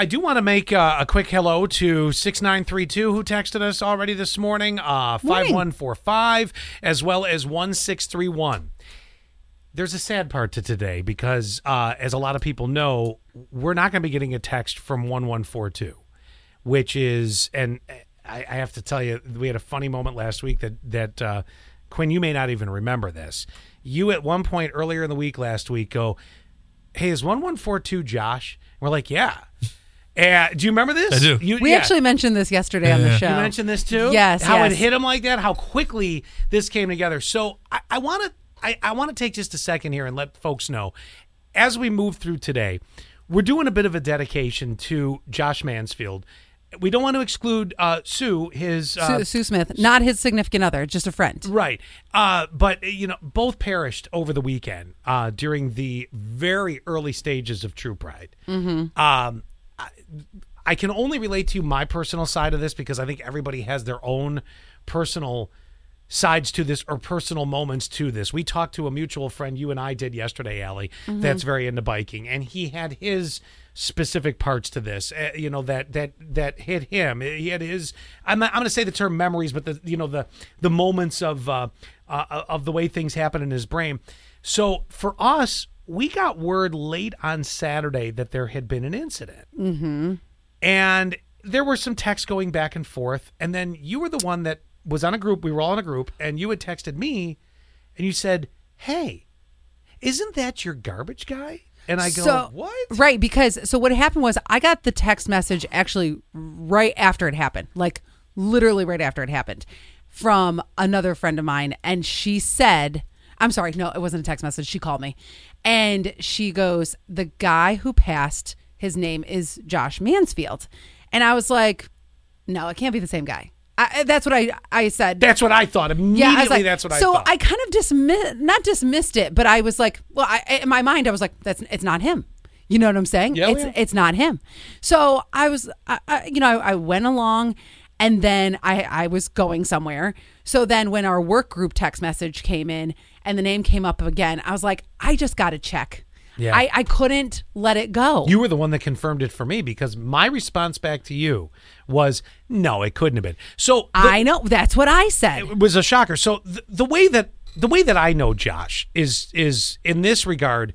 I do want to make uh, a quick hello to 6932 who texted us already this morning, uh, 5145, as well as 1631. There's a sad part to today because, uh, as a lot of people know, we're not going to be getting a text from 1142, which is, and I, I have to tell you, we had a funny moment last week that, that uh, Quinn, you may not even remember this. You, at one point earlier in the week last week, go, Hey, is 1142 Josh? we're like, Yeah. And do you remember this? I do. You, We yeah. actually mentioned this yesterday on the Yeah. show. You mentioned this too. Yes, How yes. it hit him like that. How quickly this came together. So I, I want to. I, I want to take just a second here and let folks know, as we move through today, we're doing a bit of a dedication to Josh Mansfield. We don't want to exclude uh, Sue, his uh, Sue, Sue Smith, not his significant other, just a friend. Right. Uh, but, you know, both perished over the weekend uh, during the very early stages of True Pride. Mm-hmm. Um, I, can only relate to my personal side of this because I think everybody has their own personal sides to this or personal moments to this. We talked to a mutual friend you and I did yesterday, Allie, that's very into biking, and he had his specific parts to this uh, you know that that that hit him. He had his i'm, not, I'm going to say the term memories but the you know the the moments of uh, uh of the way things happen in his brain. So for us we got word late on saturday that there had been an incident. Mm-hmm. And there were some texts going back and forth. And then you were the one that was on a group. We were all in a group. And you had texted me and you said hey isn't that your garbage guy? And i go so, what? Right, because so what happened was I got the text message actually right after it happened, like literally right after it happened, from another friend of mine, and she said, "I'm sorry, no, it wasn't a text message. She called me, and she goes, the guy who passed, his name is Josh Mansfield," and I was like, "No, it can't be the same guy." I, that's what I I said. that's what i thought immediately Yeah, I was like, that's what i so thought So I kind of dismissed, not dismissed it, but I was like, well, I, in my mind, I was like, that's it's not him. You know what I'm saying? Yeah, it's yeah. it's not him. So I was, I, I, you know, I, I went along, and then I I was going somewhere. So then when our work group text message came in and the name came up again, I was like, I just got to check. Yeah. I I couldn't let it go. You were the one that confirmed it for me because my response back to you was no, it couldn't have been. So the- I know that's what I said. it was a shocker. So the, the way that the way that I know Josh is is in this regard,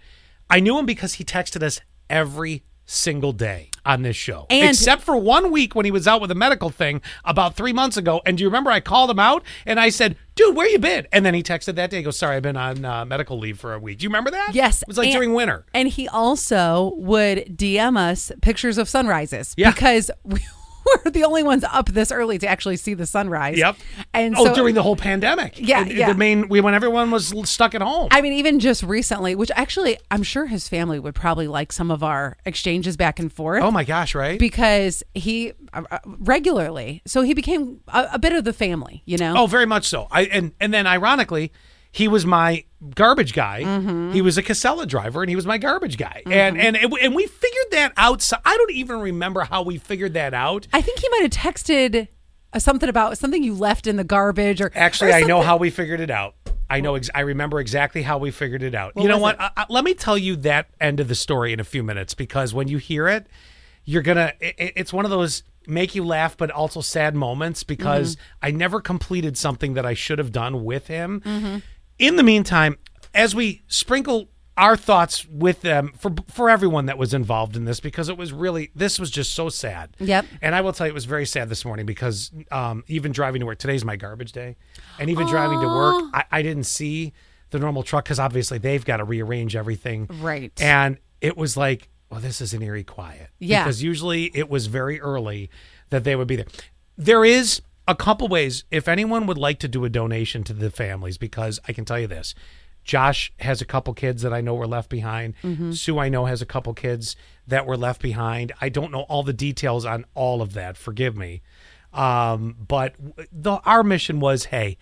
I knew him because he texted us every single day on this show, And- except for one week when he was out with a medical thing about three months ago. And do you remember I called him out and I said, "Dude, where you been?" And then he texted that day. He goes, "Sorry, I've been on uh, medical leave for a week." Do you remember that? Yes, it was like and- during winter. And he also would DM us pictures of sunrises Yeah. because we were the only ones up this early to actually see the sunrise. Yep. And oh, so, during the whole pandemic. Yeah, It- yeah. The main we when everyone was stuck at home. I mean, even just recently, which actually I'm sure his family would probably like some of our exchanges back and forth. oh my gosh! Right. Because he uh, uh, regularly, so he became a, a bit of the family, you know. Oh, very much so. I and and then ironically, he was my garbage guy. Mm-hmm. He was a Casella driver, and he was my garbage guy. And and and and we figured that out. So I don't even remember how we figured that out. I think he might have texted uh, something about something you left in the garbage, or Actually, or I know how we figured it out. I know. Ex- I remember exactly how we figured it out. you know what? I, I- let me tell you that end of the story in a few minutes because when you hear it, you're gonna. It- it's one of those make you laugh but also sad moments because Mm-hmm. I never completed something that I should have done with him. Mm-hmm. In the meantime, as we sprinkle our thoughts with them for for everyone that was involved in this because it was really this was just so sad. Yep. And I will tell you, it was very sad this morning because um, even driving to work, today's my garbage day. And even driving to work, I, I didn't see the normal truck because obviously they've got to rearrange everything. Right. And it was like, well, this is an eerie quiet. Yeah. Because usually it was very early that they would be there. There is a couple ways if anyone would like to do a donation to the families, because I can tell you this. Josh has a couple kids that I know were left behind. Sue, I know, has a couple kids that were left behind. I don't know all the details on all of that. Forgive me. Um, but the, our mission was hey,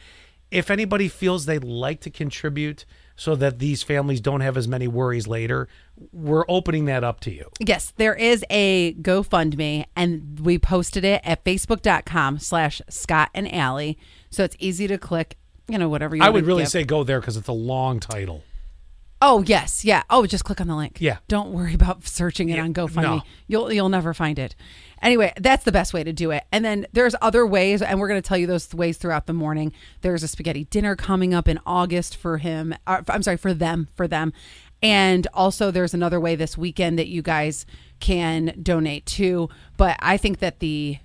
if anybody feels they'd like to contribute so that these families don't have as many worries later, we're opening that up to you. Yes, there is a GoFundMe, and we posted it at facebook.com slash Scott and Allie. So it's easy to click, you know, whatever you I would really give. say go there because it's a long title. Oh yes, yeah. Oh, just click on the link. Yeah. Don't worry about searching it on GoFundMe. no. You'll you'll never find it. Anyway, that's the best way to do it. And then there's other ways, and we're going to tell you those ways throughout the morning. There's a spaghetti dinner coming up in August for him. Uh, I'm sorry, for them, for them. And also, there's another way this weekend that you guys can donate to. But I think that the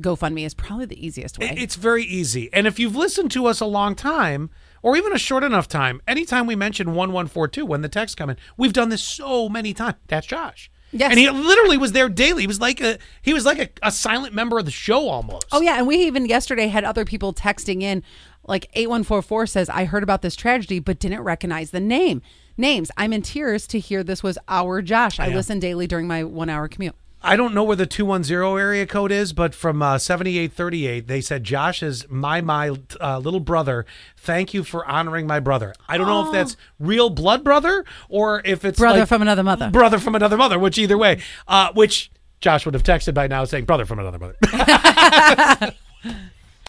GoFundMe is probably the easiest way. It's very easy. And if you've listened to us a long time, or even a short enough time, anytime we mention 1142 when the text come in, we've done this so many times. That's Josh. Yes. And he literally was there daily. He was like a he was like a, a silent member of the show almost. Oh yeah, and we even yesterday had other people texting in like 8144 says I heard about this tragedy but didn't recognize the name. Names. I'm in tears to hear this was our Josh. I listen daily during my 1-hour commute. I don't know where the 210 area code is, but from uh, 7838, they said, Josh is my, my uh, little brother. Thank you for honoring my brother. I don't know if that's real blood brother or if it's Brother like from another mother. Brother from another mother, which either way, uh, which Josh would have texted by now saying, brother from another mother.